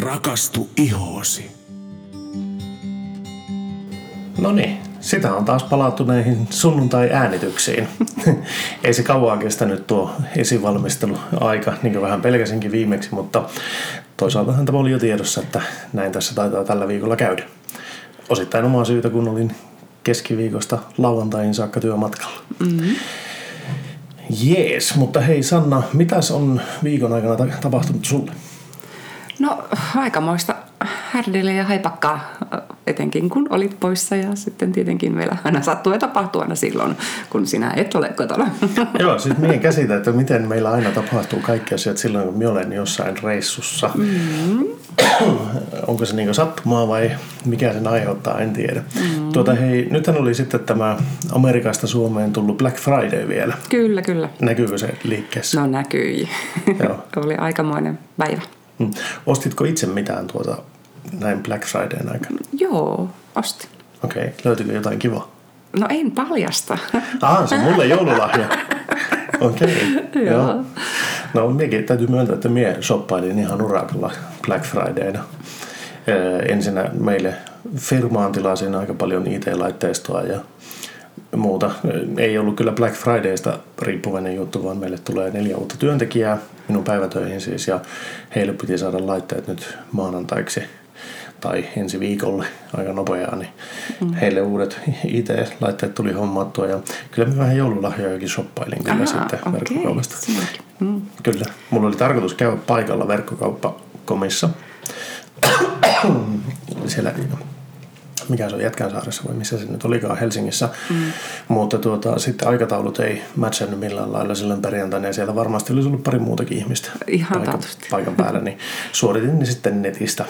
Rakastu ihoosi. No niin, sitä on taas palattu näihin sunnuntai-äänityksiin. Ei se kauan kestänyt tuo esivalmisteluaika, niin kuin vähän pelkäsinkin viimeksi, mutta toisaalta tämä oli jo tiedossa, että näin tässä taitaa tällä viikolla käydä. Osittain omaa syytä, kun olin keskiviikosta lauantaihin saakka työmatkalla. Mm-hmm. Jees, mutta hei Sanna, mitäs on viikon aikana tapahtunut sulle? No aikamoista härdille ja haipakkaa, etenkin kun olit poissa ja sitten tietenkin meillä aina sattuu ja tapahtuu aina silloin, kun sinä et ole kotona. Joo, siis minä käsitä, että miten meillä aina tapahtuu kaikki asiat silloin, kun minä olen jossain reissussa. Mm-hmm. Onko se niin sattumaa vai mikä sen aiheuttaa, en tiedä. Mm-hmm. Tuota, hei, nythän oli sitten tämä Amerikasta Suomeen tullut Black Friday vielä. Kyllä, kyllä. Näkyykö se liikkeessä? No näkyi. Joo. oli aikamoinen päivä. Hmm. Ostitko itse mitään tuota näin Black Fridayn aikana? Joo, ostin. Okei, okay. löytyykö jotain kivaa? No en paljasta. Ah, se on mulle joululahja. Okei, okay. joo. No minäkin täytyy myöntää, että minä shoppailin ihan urakalla Black Fridayna. Ensinnä meille firmaan tilasin aika paljon IT-laitteistoa ja muuta. Ei ollut kyllä Black Fridaysta riippuvainen juttu, vaan meille tulee neljä uutta työntekijää minun päivätöihin siis ja heille piti saada laitteet nyt maanantaiksi tai ensi viikolle aika nopeaa, niin mm. heille uudet IT-laitteet tuli hommattua ja kyllä mä vähän joululahjojakin shoppailin kyllä Aha, sitten okay. verkkokaupasta. Mm. Kyllä. Mulla oli tarkoitus käydä paikalla verkkokauppakomissa. Siellä mikä se on Jätkänsaaressa vai missä se nyt olikaan Helsingissä. Mm. Mutta tuota, sitten aikataulut ei matchannut millään lailla silloin perjantaina ja siellä varmasti olisi ollut pari muutakin ihmistä Ihan paikan, paikan päällä, niin suoritin ne sitten netistä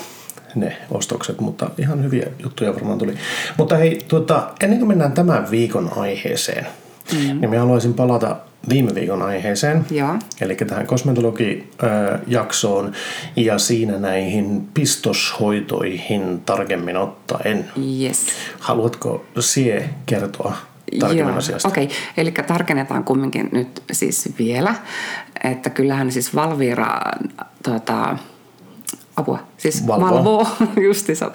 ne ostokset, mutta ihan hyviä juttuja varmaan tuli. Mutta hei, tuota, ennen kuin mennään tämän viikon aiheeseen, mm. niin mä haluaisin palata viime viikon aiheeseen, ja. eli tähän kosmetologijaksoon ja siinä näihin pistoshoitoihin tarkemmin ottaen. Yes. Haluatko sie kertoa tarkemmin Joo, asiasta? Okei, okay. eli tarkennetaan kumminkin nyt siis vielä, että kyllähän siis Valvira tuota, apua, siis valvoo, valvoo justiinsa,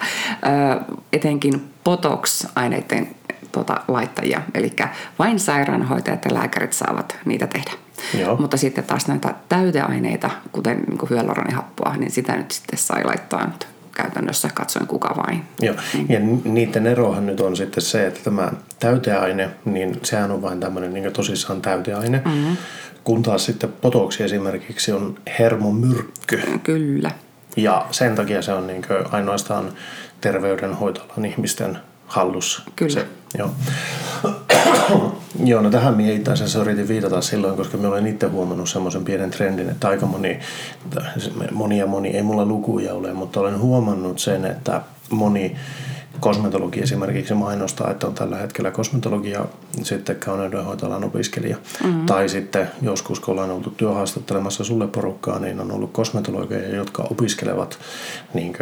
etenkin Botox-aineiden tota, laittajia. Eli vain sairaanhoitajat ja lääkärit saavat niitä tehdä. Joo. Mutta sitten taas näitä täyteaineita, kuten niin hyaluronihappoa, niin sitä nyt sitten sai laittaa nyt käytännössä katsoen kuka vain. Joo, ja niiden erohan nyt on sitten se, että tämä täyteaine, niin sehän on vain tämmöinen niin tosissaan täyteaine, mm-hmm. kun taas sitten potoksi esimerkiksi on hermomyrkky. Kyllä. Ja sen takia se on niin ainoastaan terveydenhoitoalan ihmisten hallussa. Kyllä. Se, joo. joo, no tähän minä itse asiassa yritin viitata silloin, koska minä olen itse huomannut semmoisen pienen trendin, että aika moni, moni ja moni, ei mulla lukuja ole, mutta olen huomannut sen, että moni kosmetologi esimerkiksi mainostaa, että on tällä hetkellä kosmetologia sitten kauneudenhoitoalan opiskelija. Mm-hmm. Tai sitten joskus, kun ollaan oltu työhaastattelemassa sulle porukkaa, niin on ollut kosmetologeja, jotka opiskelevat niin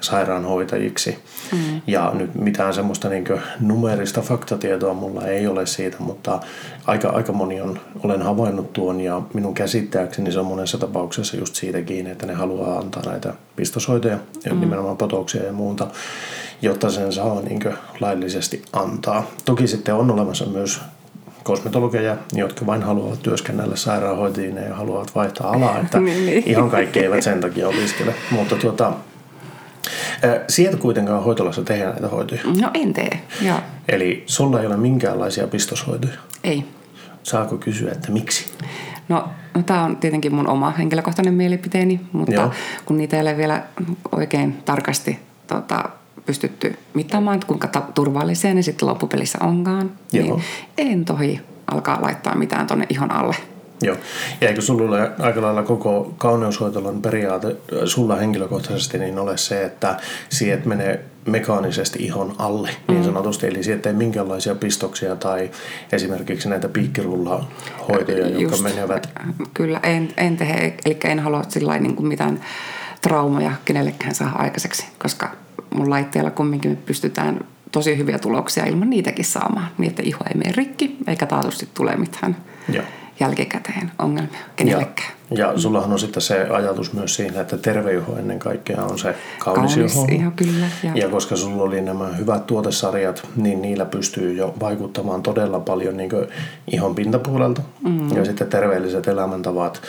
sairaanhoitajiksi. Mm. Ja nyt mitään semmoista niin numerista faktatietoa mulla ei ole siitä, mutta aika, aika moni on, olen havainnut tuon ja minun käsittääkseni se on monessa tapauksessa just siitä kiinni, että ne haluaa antaa näitä pistosoitoja, mm. nimenomaan potoksia ja muuta, jotta sen saa niin laillisesti antaa. Toki sitten on olemassa myös kosmetologeja, jotka vain haluavat työskennellä sairaanhoitajina ja haluavat vaihtaa alaa, että niin, niin. ihan kaikki eivät sen takia opiskele. Mutta tuota, Sieltä kuitenkaan hoitolassa tehdä näitä hoitoja? No en tee, joo. Eli sulla ei ole minkäänlaisia pistoshoitoja? Ei. Saako kysyä, että miksi? No, no tämä on tietenkin mun oma henkilökohtainen mielipiteeni, mutta joo. kun niitä ei ole vielä oikein tarkasti tota, pystytty mittaamaan, että kuinka turvallisia ne sitten loppupelissä onkaan, niin joo. niin en tohi alkaa laittaa mitään tuonne ihon alle. Joo. Ja eikö sulla aika lailla koko kauneushoitolon periaate äh, sulla henkilökohtaisesti niin ole se, että sieltä menee mekaanisesti ihon alle niin mm. sanotusti, eli sieltä ei minkäänlaisia pistoksia tai esimerkiksi näitä piikkirullahoitoja, jotka menevät. Kyllä, en, en tee, eli en halua sillä niin kuin mitään traumaja kenellekään saa aikaiseksi, koska mun laitteella kumminkin me pystytään tosi hyviä tuloksia ilman niitäkin saamaan, niin että iho ei mene rikki eikä taatusti tule mitään. Joo jälkikäteen ongelmia kenellekään. Ja, ja sullahan on sitten se ajatus myös siinä, että terve iho ennen kaikkea on se kaunis, Kaunis iho. iho, kyllä, ja- Ja koska sulla oli nämä hyvät tuotesarjat, niin niillä pystyy jo vaikuttamaan todella paljon niin ihon pintapuolelta. Mm. Ja sitten terveelliset elämäntavat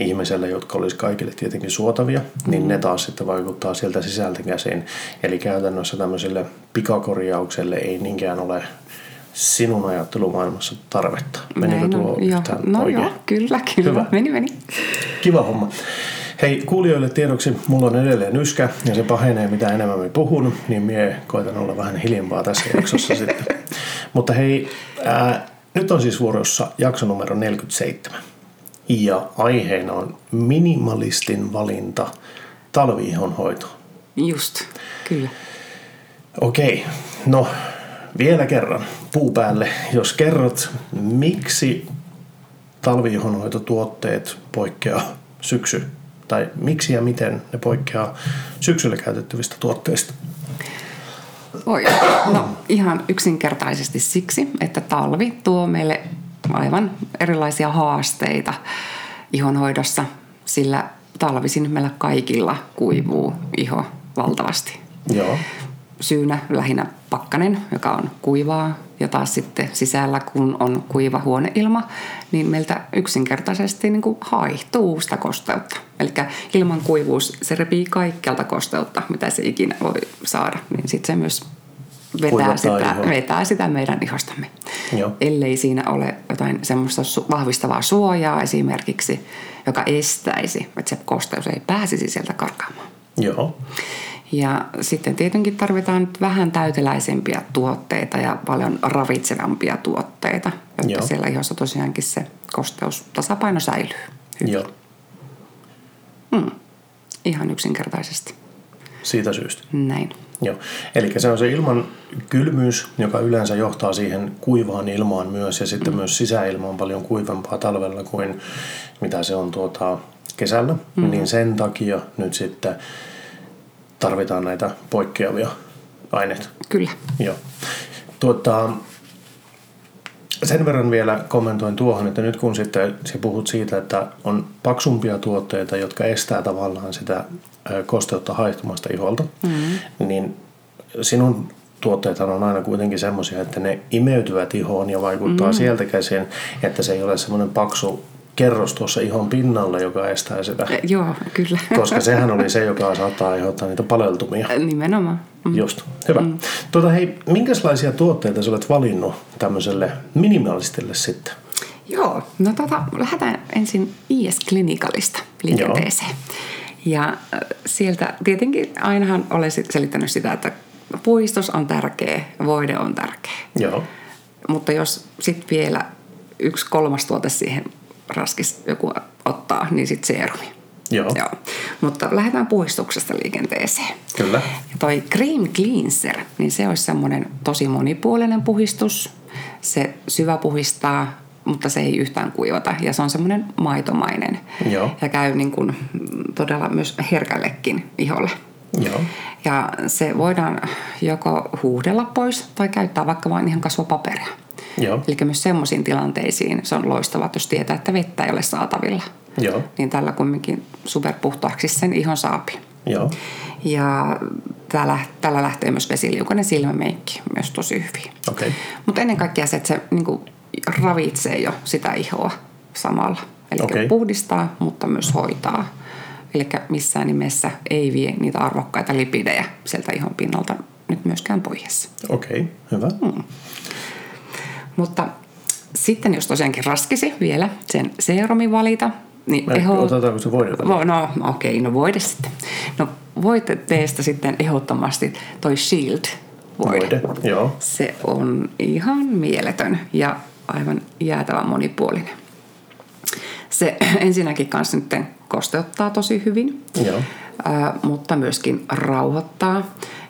ihmiselle, jotka olisi kaikille tietenkin suotavia, mm. niin ne taas sitten vaikuttaa sieltä sisältä käsin. Eli käytännössä tämmöiselle pikakorjaukselle ei niinkään ole sinun ajattelumaailmassa tarvetta. Menikö tuo on. yhtään No oikein? joo, kyllä, kyllä. Hyvä. Meni, meni. Kiva homma. Hei, kuulijoille tiedoksi, mulla on edelleen yskä ja se pahenee mitä enemmän me puhun, niin mie koitan olla vähän hiljempaa tässä jaksossa sitten. Mutta hei, ää, nyt on siis vuorossa jakso numero 47. Ja aiheena on minimalistin valinta talviihon hoito. Just, kyllä. Okei, no vielä kerran puu päälle, jos kerrot, miksi talviihonhoitotuotteet poikkeaa syksy, tai miksi ja miten ne poikkeaa syksyllä käytettävistä tuotteista? Oi. No ihan yksinkertaisesti siksi, että talvi tuo meille aivan erilaisia haasteita ihonhoidossa, sillä talvisin meillä kaikilla kuivuu iho valtavasti. Joo, Syynä lähinnä pakkanen, joka on kuivaa, ja taas sitten sisällä, kun on kuiva huoneilma, niin meiltä yksinkertaisesti niin kuin haihtuu sitä kosteutta. Eli ilman kuivuus, se repii kaikkelta kosteutta, mitä se ikinä voi saada, niin sitten se myös vetää sitä, vetää sitä meidän ihostamme. Joo. Ellei siinä ole jotain semmoista su- vahvistavaa suojaa esimerkiksi, joka estäisi, että se kosteus ei pääsisi sieltä karkaamaan. joo, Ja sitten tietenkin tarvitaan nyt vähän täyteläisempiä tuotteita ja paljon ravitsevampia tuotteita, jotta Joo. siellä ihossa tosiaankin se kosteustasapaino säilyy. joo, Ihan yksinkertaisesti. siitä syystä. Näin. Joo. Eli se on se ilman kylmyys, joka yleensä johtaa siihen kuivaan ilmaan myös ja sitten mm. myös sisäilma on paljon kuivempaa talvella kuin mitä se on tuota kesällä. Mm. Niin sen takia nyt sitten tarvitaan näitä poikkeavia aineita. Kyllä. Joo. Tuota, sen verran vielä kommentoin tuohon, että nyt kun sitten sä puhut siitä, että on paksumpia tuotteita, jotka estää tavallaan sitä kosteutta haihtumasta iholta, mm-hmm. niin sinun tuotteethan on aina kuitenkin semmoisia, että ne imeytyvät ihoon ja vaikuttaa mm-hmm. sieltä käsin, että se ei ole semmoinen paksu kerros tuossa ihon pinnalla, joka estää sitä. E, joo, kyllä. Koska sehän oli se, joka saattaa aiheuttaa niitä paleltumia. Nimenomaan. Mm. Just, hyvä. Mm. Tuota, hei, minkälaisia tuotteita sä olet valinnut tämmöiselle minimalistille sitten? Joo, no tota, lähdetään ensin IS Clinicalista liikenteeseen. Ja äh, sieltä tietenkin ainahan olen selittänyt sitä, että puistos on tärkeä, voide on tärkeä. Joo, Mutta jos sitten vielä yksi kolmas tuote siihen raskis joku ottaa, niin sitten seerumi. joo, Joo. Mutta lähdetään puistuksesta liikenteeseen. kyllä. Ja toi Cream Cleanser, niin se olisi semmoinen tosi monipuolinen puhistus. Se syvä puhistaa, mutta se ei yhtään kuivata. Ja se on semmoinen maitomainen. Joo. Ja käy niin kuin todella myös herkällekin iholle. Joo, Ja se voidaan joko huuhdella pois tai käyttää vaikka vain ihan kasvopaperia. Joo, Eli myös semmoisiin tilanteisiin se on loistavaa, jos tietää, että vettä ei ole saatavilla. joo, Niin tällä kumminkin superpuhtaaksi sen ihon saapi. joo, Ja täällä, täällä lähtee myös vesiliukainen silmämeikki myös tosi hyvin. Okay. Mutta ennen kaikkea se, että se niin kuin, ravitsee jo sitä ihoa samalla. Eli Okei. puhdistaa, mutta myös hoitaa. Eli missään nimessä ei vie niitä arvokkaita lipidejä sieltä ihon pinnalta nyt myöskään pois. Okei, okay, hyvä. Mm. Mutta sitten jos tosiaankin raskisi vielä sen seerumin valita, niin Eli eho... Otetaanko se voide? Vo, no okei, no voide sitten. No voiteteesta sitten ehdottomasti toi Shield voide. Voide, joo, Se on ihan mieletön ja aivan jäätävän monipuolinen. Se ensinnäkin kanssa nyt kosteuttaa tosi hyvin, joo, ää, mutta myöskin rauhoittaa.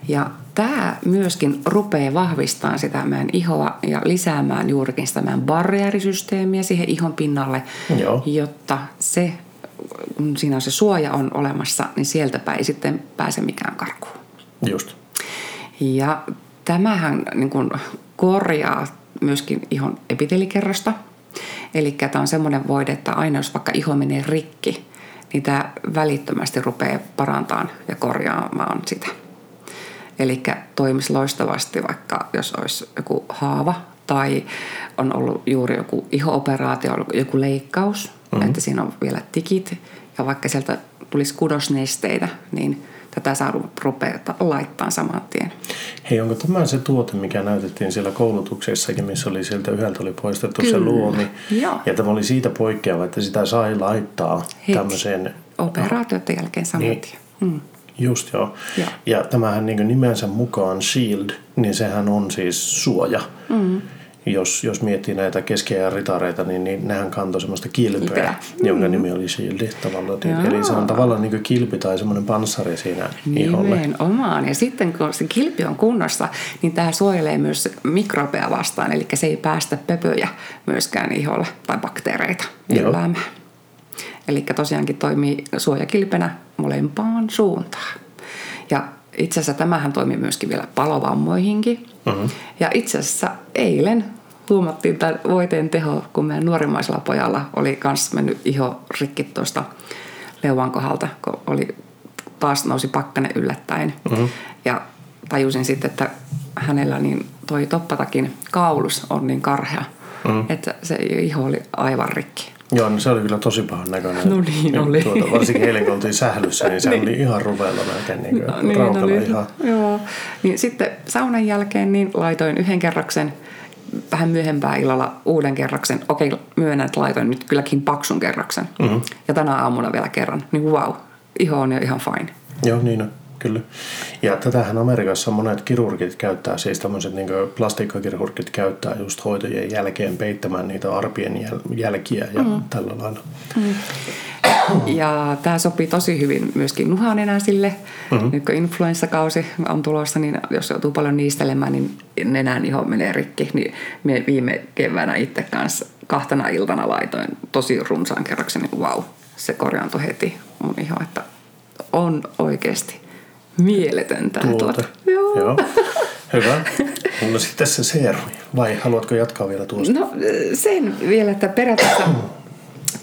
Ja tämä myöskin rupeaa vahvistamaan sitä meidän ihoa ja lisäämään juurikin sitä meidän barriärisysteemiä siihen ihon pinnalle, Joo. jotta se, kun siinä on se suoja on olemassa, niin sieltä päin ei sitten pääse mikään karkuun. just. Ja tämähän niin kuin korjaa myöskin ihon epitelikerrosta Eli tämä on semmoinen voide, että aina jos vaikka iho menee rikki, niin tämä välittömästi rupeaa parantamaan ja korjaamaan sitä. Eli toimisi loistavasti vaikka jos olisi joku haava tai on ollut juuri joku ihooperaatio, joku leikkaus, mm-hmm. että siinä on vielä tikit ja vaikka sieltä tulisi kudosnesteitä, niin tätä saa rupeata laittaa saman tien. Hei, onko tämä se tuote, mikä näytettiin siellä koulutuksessakin, missä oli sieltä yhdeltä oli poistettu Kyllä. se luomi. Joo. Ja tämä oli siitä poikkeava, että sitä sai laittaa Heti. tämmöiseen... Operaatioiden jälkeen saman niin, tien. Mm. Just joo. joo. Ja tämähän niin nimensä mukaan Shield, niin sehän on siis suoja. Mm jos, jos miettii näitä keskiajan ritareita, niin, niin nehän kantoi semmoista kilpeä, mm. jonka nimi oli shieldi tavallaan. Joo. Eli se on tavallaan niin kilpi tai semmoinen panssari siinä iholle. Nimenomaan. Ja sitten kun se kilpi on kunnossa, niin tämä suojelee myös mikrobeja vastaan, eli se ei päästä pöpöjä myöskään iholle tai bakteereita jylläämään. Eli tosiaankin toimii suojakilpenä molempaan suuntaan. Ja itse asiassa tämähän toimii myöskin vielä palovammoihinkin. Uh-huh. Ja itse asiassa eilen huomattiin tämän voiteen teho, kun meidän nuorimmaisella pojalla oli myös mennyt iho rikki tuosta leuan kohdalta, kun oli, taas nousi pakkane yllättäen. Uh-huh. Ja tajusin sitten, että hänellä niin toi toppatakin kaulus on niin karhea, uh-huh. että se iho oli aivan rikki. Joo, no se oli kyllä tosi pahan näköinen. No niin oli. Tuota, varsinkin eilen kun oltiin sählyssä, niin se niin. oli ihan ruvella melkein niin no, niin, no niin. ihan. Joo. Niin sitten saunan jälkeen niin laitoin yhden kerroksen vähän myöhempää illalla uuden kerroksen. Okei, myönnän, että laitoin nyt kylläkin paksun kerroksen. Mm-hmm. Ja tänä aamuna vielä kerran. Niin wow, iho on jo ihan fine. Joo, niin on. Kyllä. Ja tätähän Amerikassa monet kirurgit käyttää, siis tämmöiset niin plastiikkakirurgit käyttää just hoitojen jälkeen peittämään niitä arpien jäl- jälkiä ja mm. tällä lailla. Mm. Ja tämä sopii tosi hyvin myöskin nuhanenäisille. Mm-hmm. Nyt kun influenssakausi on tulossa, niin jos joutuu paljon niistelemään, niin nenän iho menee rikki. Niin me viime keväänä itse kanssa kahtena iltana laitoin tosi runsaan kerroksen, niin vau, se korjaantui heti mun iho, että on oikeasti mieletöntä tuote. Joo. Joo. Hyvä. No sitten tässä seerumi. Vai haluatko jatkaa vielä tuosta? No sen vielä, että periaatteessa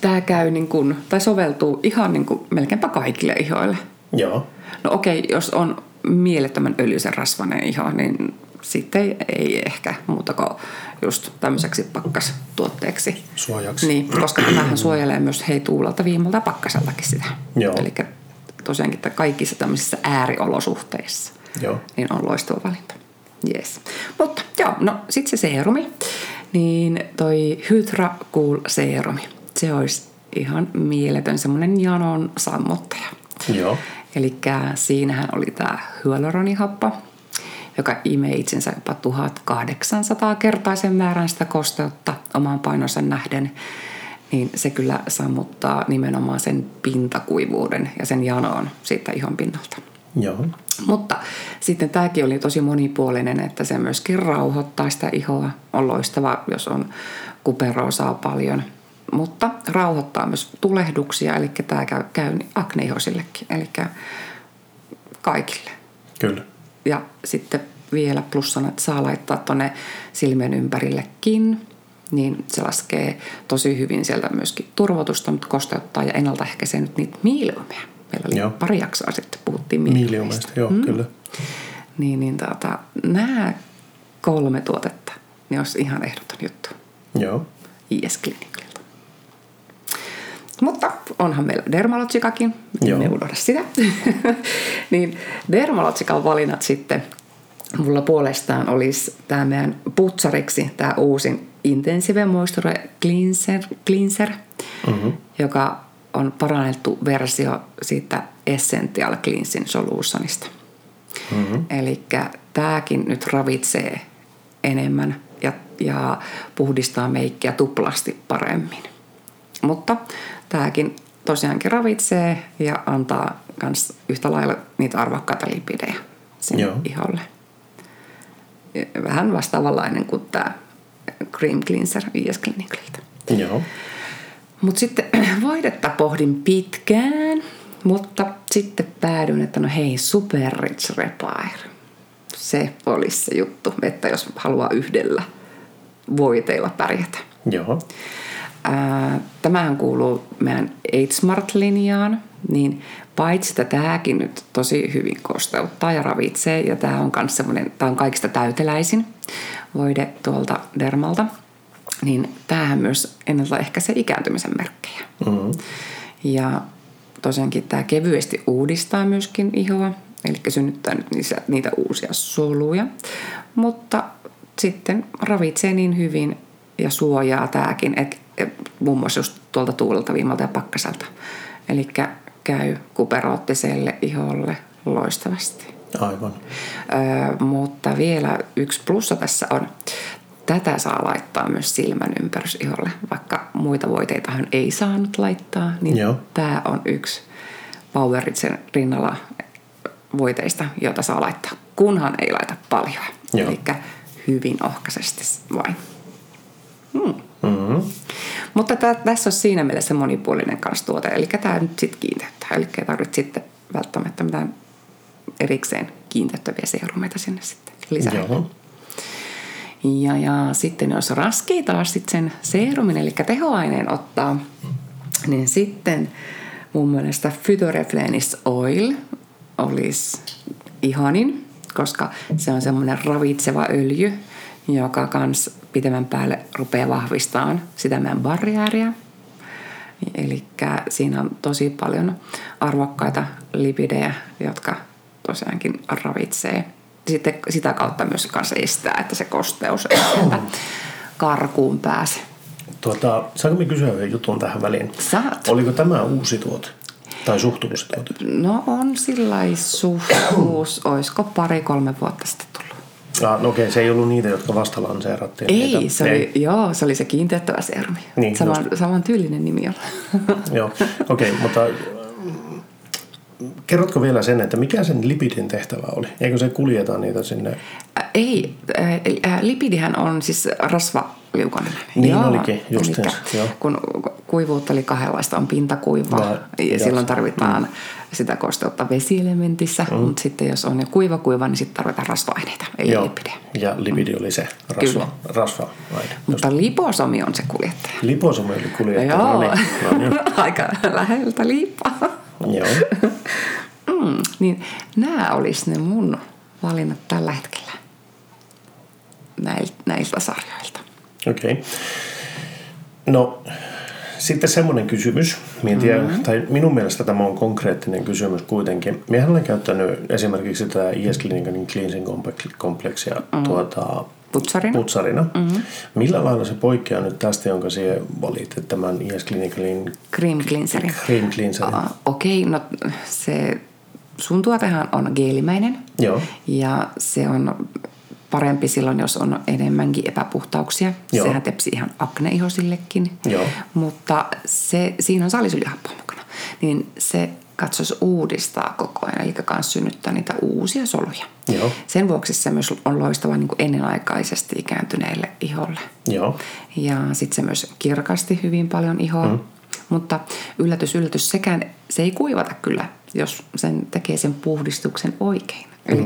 tämä käy niin kuin, tai soveltuu ihan niin kuin melkeinpä kaikille ihoille. Joo. No okei, jos on mielettömän öljyisen rasvainen iho, niin sitten ei, ei ehkä muuta kuin just tämmöiseksi pakkastuotteeksi. Suojaksi. Niin, koska tämähän suojelee myös hei tuulalta, viimalta pakkaseltakin sitä. Joo. Eli tosiaankin että kaikissa tämmöisissä ääriolosuhteissa joo. niin on loistava valinta. Yes. Mutta joo, no sitten se seerumi, niin toi Hydra Cool seerumi – se olisi ihan mieletön semmoinen janon sammuttaja. Joo. Eli siinähän oli tämä hyaluronihappo, joka imee itsensä jopa 1800 kertaisen määrän sitä kosteutta omaan painonsa nähden, niin se kyllä sammuttaa nimenomaan sen pintakuivuuden ja sen janoon siitä ihon pinnalta. Joo. Mutta sitten tämäkin oli tosi monipuolinen, että se myöskin rauhoittaa sitä ihoa. On loistava, jos on kuperoosaa paljon – mutta rauhoittaa myös tulehduksia, eli tämä käy, käy akneihosillekin, eli kaikille. Kyllä. Ja sitten vielä plussana, että saa laittaa tuonne silmien ympärillekin, niin se laskee tosi hyvin sieltä myöskin turvotusta, mutta kosteuttaa ja ennaltaehkäisee nyt niitä miiliumeja. Meillä oli joo. pari jaksoa sitten, puhuttiin miiliumeista. joo, mm. kyllä. Niin, niin tota, nämä kolme tuotetta, niin olisi ihan ehdoton juttu. Joo. IS Clinic. Mutta onhan meillä Dermalogicakin, me unohda sitä. niin Dermalogical valinnat sitten mulla puolestaan olisi tämä meidän putsariksi tämä uusin Intensive Moisture Cleanser, cleanser mm-hmm. joka on parannettu versio siitä Essential Cleansing Solutionista. Mm-hmm. Eli tämäkin nyt ravitsee enemmän ja, ja puhdistaa meikkiä tuplasti paremmin. Mutta tämäkin tosiaankin ravitsee ja antaa myös yhtä lailla niitä arvokkaita lipidejä sinne Joo. iholle. Vähän vastaavanlainen kuin tämä Cream Cleanser IS Clinicalilta. Joo. Mutta sitten voidetta pohdin pitkään, mutta sitten päädyin, että no hei, Super Rich Repair. Se olisi se juttu, että jos haluaa yhdellä voiteilla pärjätä. Joo. Ää, tämähän kuuluu meidän 8Smart-linjaan, niin paitsi että tämäkin nyt tosi hyvin kosteuttaa ja ravitsee, ja tämä on, kans tämä on kaikista täyteläisin voide tuolta Dermalta, niin tämähän myös ennaltaehkäisee ikääntymisen merkkejä. Mm-hmm. Ja tosiaankin tämä kevyesti uudistaa myöskin ihoa, eli synnyttää nyt niitä, niitä uusia soluja, mutta sitten ravitsee niin hyvin ja suojaa tämäkin, että muun muassa just tuolta tuulelta, viimalta ja pakkaselta. Eli käy kuperoottiselle iholle loistavasti. Aivan. Öö, mutta vielä yksi plussa tässä on, tätä saa laittaa myös silmän ympärys-iholle, vaikka muita voiteitahan ei saanut laittaa, niin Joo. tämä on yksi Poweritsen rinnalla voiteista, jota saa laittaa, kunhan ei laita paljon. Eli hyvin ohkaisesti vain. Hmm. Mm-hmm. Mutta tää, tässä on siinä mielessä monipuolinen kanssa tuote, eli tämä nyt sitten kiinteyttää. Eli ei tarvitse sitten välttämättä mitään erikseen kiinteyttäviä seerumeita sinne sitten lisää. Joo. Ja, ja sitten jos raskii taas sitten sen seerumin, eli tehoaineen ottaa, niin sitten mun mielestä Phytoreflenis Oil olisi ihanin, koska se on semmoinen ravitseva öljy, joka kans pitemmän päälle rupeaa vahvistamaan sitä meidän barriääriä. Eli siinä on tosi paljon arvokkaita lipidejä, jotka tosiaankin ravitsee. Sitten sitä kautta myös kanssa estää, että se kosteus ei sieltä karkuun pääse. Tuota, saanko me kysyä yhden jutun tähän väliin? Saat. Oliko tämä uusi tuote? Tai suht uusi tuote? No on sillä suht olisiko pari-kolme vuotta sitten tullut. Ah, no okei, se ei ollut niitä, jotka vasta lanseerattiin. Ei, niitä. se oli, ei. joo, se oli se kiinteyttävä seerumi. Niin, saman, saman tyylinen nimi on. joo, okei, okay, mutta Kerrotko vielä sen, että mikä sen lipidin tehtävä oli? Eikö se kuljeta niitä sinne? Ei, lipidihän on siis rasvaliukonen. Niin joo. olikin, just joo. Kun kuivuutta oli kahdenlaista, on pintakuiva ja, ja silloin tarvitaan mm. sitä kosteutta vesielementissä, mm. mutta sitten jos on jo kuiva kuiva, niin sitten tarvitaan rasva-aineita, eli joo. lipidiä. Ja lipidi oli se rasva, rasva. Mutta liposomi on se kuljettaja. Liposomi oli kuljettaja, joo. No niin. No niin. Aika läheltä liipaa. Joo. mm, niin nämä olisi ne mun valinnat tällä hetkellä näiltä, näiltä sarjoilta. Okei. Okay. No, sitten semmoinen kysymys, tiedä, mm-hmm. tai minun mielestä tämä on konkreettinen kysymys kuitenkin. Minä olen käyttänyt esimerkiksi tätä IS Clinicanin cleansing kompleksia mm-hmm. tuota, Putsarina. Putsarina. Mm-hmm. Millä lailla se poikkeaa nyt tästä, jonka sinä valitit tämän IS Clinicalin Cream Cleanserin? Cream Cleanserin. Uh, Okei, okay, no se sun tuotehan on geelimäinen. Joo. Ja se on parempi silloin, jos on enemmänkin epäpuhtauksia. Joo. Sehän tepsi ihan akneihosillekin. Joo. Mutta se, siinä on salisylihappua mukana. Niin se katsoisi uudistaa koko ajan, eli myös synnyttää niitä uusia soluja. Joo. Sen vuoksi se myös on loistava niin kuin ennenaikaisesti ikääntyneille iholle. Joo. Ja sitten se myös kirkasti hyvin paljon ihoa. Mm. Mutta yllätys, yllätys, sekään, se ei kuivata kyllä, jos sen tekee sen puhdistuksen oikein. Mm. Eli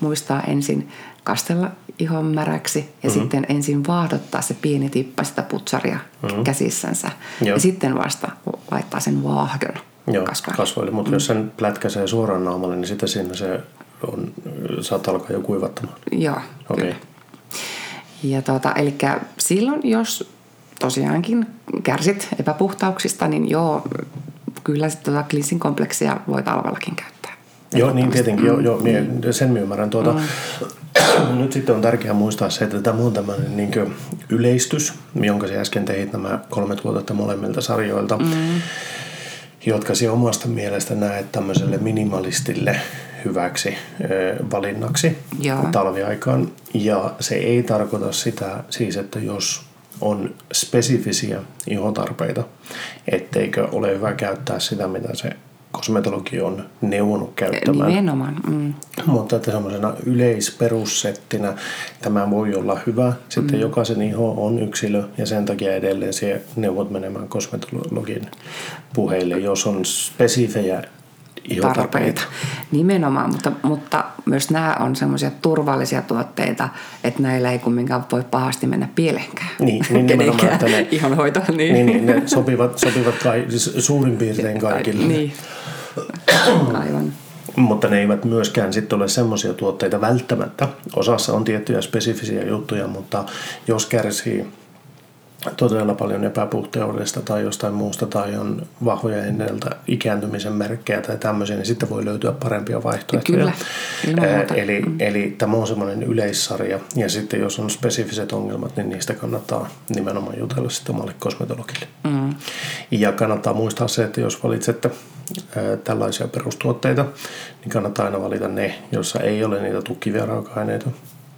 muistaa ensin kastella ihon märäksi ja mm-hmm. sitten ensin vaahdottaa se pieni tippa sitä putsaria mm-hmm. käsissänsä. Joo. Ja sitten vasta laittaa sen vaahdon Joo, kasvoille. kasvoille. Mutta mm. jos sen plätkäsee suoraan naamalle, niin sitten siinä se on, saattaa alkaa jo kuivattamaan. Joo, okay. kyllä. Ja tuota, eli silloin, jos tosiaankin kärsit epäpuhtauksista, niin joo, kyllä sitten tuota kompleksia voi talvellakin käyttää. Joo, niin tietenkin. Joo, joo, mm. sen ymmärrän. Tuota, mm. Nyt sitten on tärkeää muistaa se, että tämä on tämmöinen niin yleistys, jonka sä äsken teit nämä kolme tuotetta molemmilta sarjoilta. Mm jotka sinä omasta mielestä näet tämmöiselle minimalistille hyväksi valinnaksi Joo. talviaikaan. Ja se ei tarkoita sitä siis, että jos on spesifisiä ihotarpeita, etteikö ole hyvä käyttää sitä, mitä se kosmetologi on neuvonut käyttämään. Nimenomaan. Mm. Mutta että semmoisena yleisperussettinä tämä voi olla hyvä. Sitten mm. jokaisen iho on yksilö ja sen takia edelleen se neuvot menemään kosmetologin puheille, jos on spesifejä ihotarpeita. Nimenomaan, mutta, mutta myös nämä on semmoisia turvallisia tuotteita, että näillä ei kumminkaan voi pahasti mennä pieleenkään. Niin, niin nimenomaan, että ne, ihonhoito. Niin. niin, niin ne sopivat, sopivat kai, siis suurin piirtein kaikille. Niin. Aivan. Mutta ne eivät myöskään sitten ole semmoisia tuotteita välttämättä. Osassa on tiettyjä spesifisiä juttuja, mutta jos kärsii todella paljon epäpuhteudesta tai jostain muusta tai on vahvoja enneltä ikääntymisen merkkejä tai tämmöisiä, niin sitten voi löytyä parempia vaihtoehtoja. Kyllä, eli, mm. eli tämä on semmoinen yleissarja ja sitten jos on spesifiset ongelmat, niin niistä kannattaa nimenomaan jutella sitten omalle kosmetologille. Mm. Ja kannattaa muistaa se, että jos valitsette tällaisia perustuotteita, niin kannattaa aina valita ne, joissa ei ole niitä tukkivia raaka-aineita,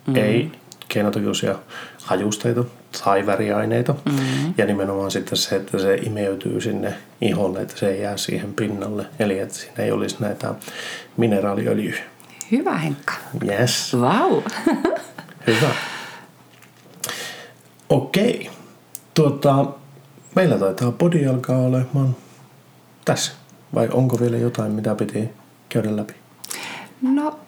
mm. ei keinotekoisia hajusteita tai väriaineita. Mm-hmm. Ja nimenomaan sitten se, että se imeytyy sinne iholle, että se ei jää siihen pinnalle. Eli että siinä ei olisi näitä mineraaliöljyjä. Hyvä Henkka. Yes. Wow. Hyvä. Okei. Tuota, meillä taitaa podi alkaa olemaan tässä. Vai onko vielä jotain, mitä piti käydä läpi? No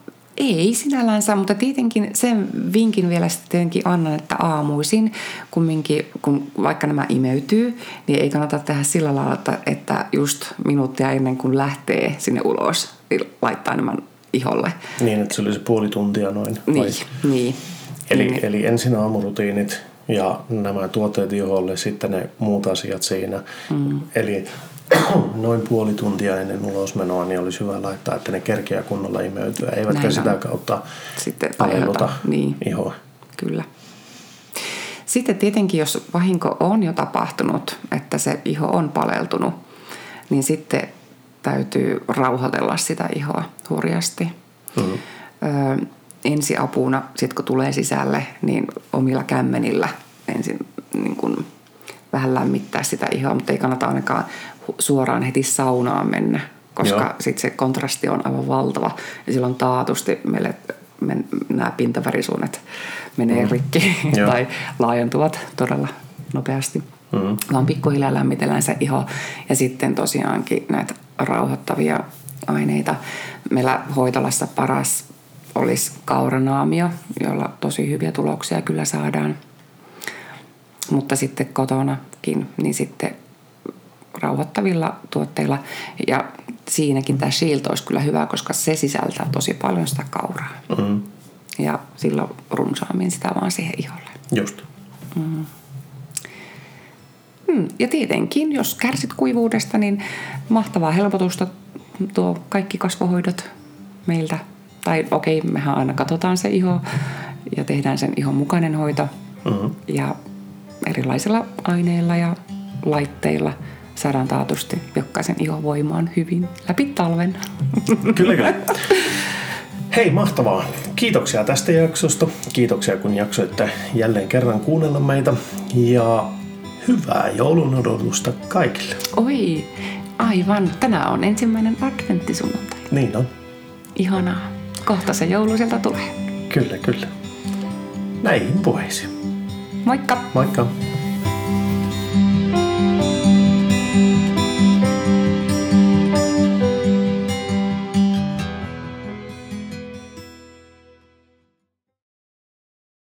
ei sinällänsä, mutta tietenkin sen vinkin vielä sitten tietenkin annan, että aamuisin kumminkin, kun vaikka nämä imeytyy, niin ei kannata tehdä sillä lailla, että, että just minuuttia ennen kuin lähtee sinne ulos, niin laittaa nämä iholle. Niin, että se olisi puoli tuntia noin. Niin, niin. Eli, niin. eli ensin aamurutiinit ja nämä tuotteet iholle, sitten ne muut asiat siinä. Mm. Eli noin puoli tuntia ennen ulosmenoa, niin olisi hyvä laittaa, että ne kerkeä kunnolla imeytyä, eivätkä Näin sitä on. kautta Sitten palelluta niin. ihoa. Kyllä. Sitten tietenkin, jos vahinko on jo tapahtunut, että se iho on paleltunut, niin sitten täytyy rauhoitella sitä ihoa hurjasti. Mm-hmm. Ö, ensiapuna, sitten kun tulee sisälle, niin omilla kämmenillä ensin niin kun vähän lämmittää sitä ihoa, mutta ei kannata ainakaan suoraan heti saunaan mennä, koska sitten se kontrasti on aivan valtava. Ja silloin taatusti meille men, nämä pintavärisuunnat menee mm. rikki tai laajentuvat todella nopeasti. Mm. Vaan pikkuhiljaa lämmitellään se iho ja sitten tosiaankin näitä rauhoittavia aineita. Meillä hoitolassa paras olisi kauranaamio, jolla tosi hyviä tuloksia kyllä saadaan. Mutta sitten kotonakin, niin sitten rauhoittavilla tuotteilla. Ja siinäkin tämä Shield olisi kyllä hyvä, koska se sisältää tosi paljon sitä kauraa. Mm-hmm. Ja silloin runsaammin sitä vaan siihen iholle. Just. Mm. Mm. Ja tietenkin, jos kärsit kuivuudesta, niin mahtavaa helpotusta tuo kaikki kasvohoidot meiltä. Tai okei, okay, mehän aina katsotaan se iho ja tehdään sen ihon mukainen hoito. Mm-hmm. Ja erilaisilla aineilla ja laitteilla – saadaan taatusti jokaisen ihovoimaan hyvin läpi talven. Kyllä, kyllä. Hei, mahtavaa. Kiitoksia tästä jaksosta. Kiitoksia, kun jaksoitte jälleen kerran kuunnella meitä. Ja hyvää joulun odotusta kaikille. Oi, aivan. Tänään on ensimmäinen adventtisunnuntai. Niin on. Ihanaa. Kohta se joulu sieltä tulee. Kyllä, kyllä. Näihin puheisiin. Moikka. Moikka.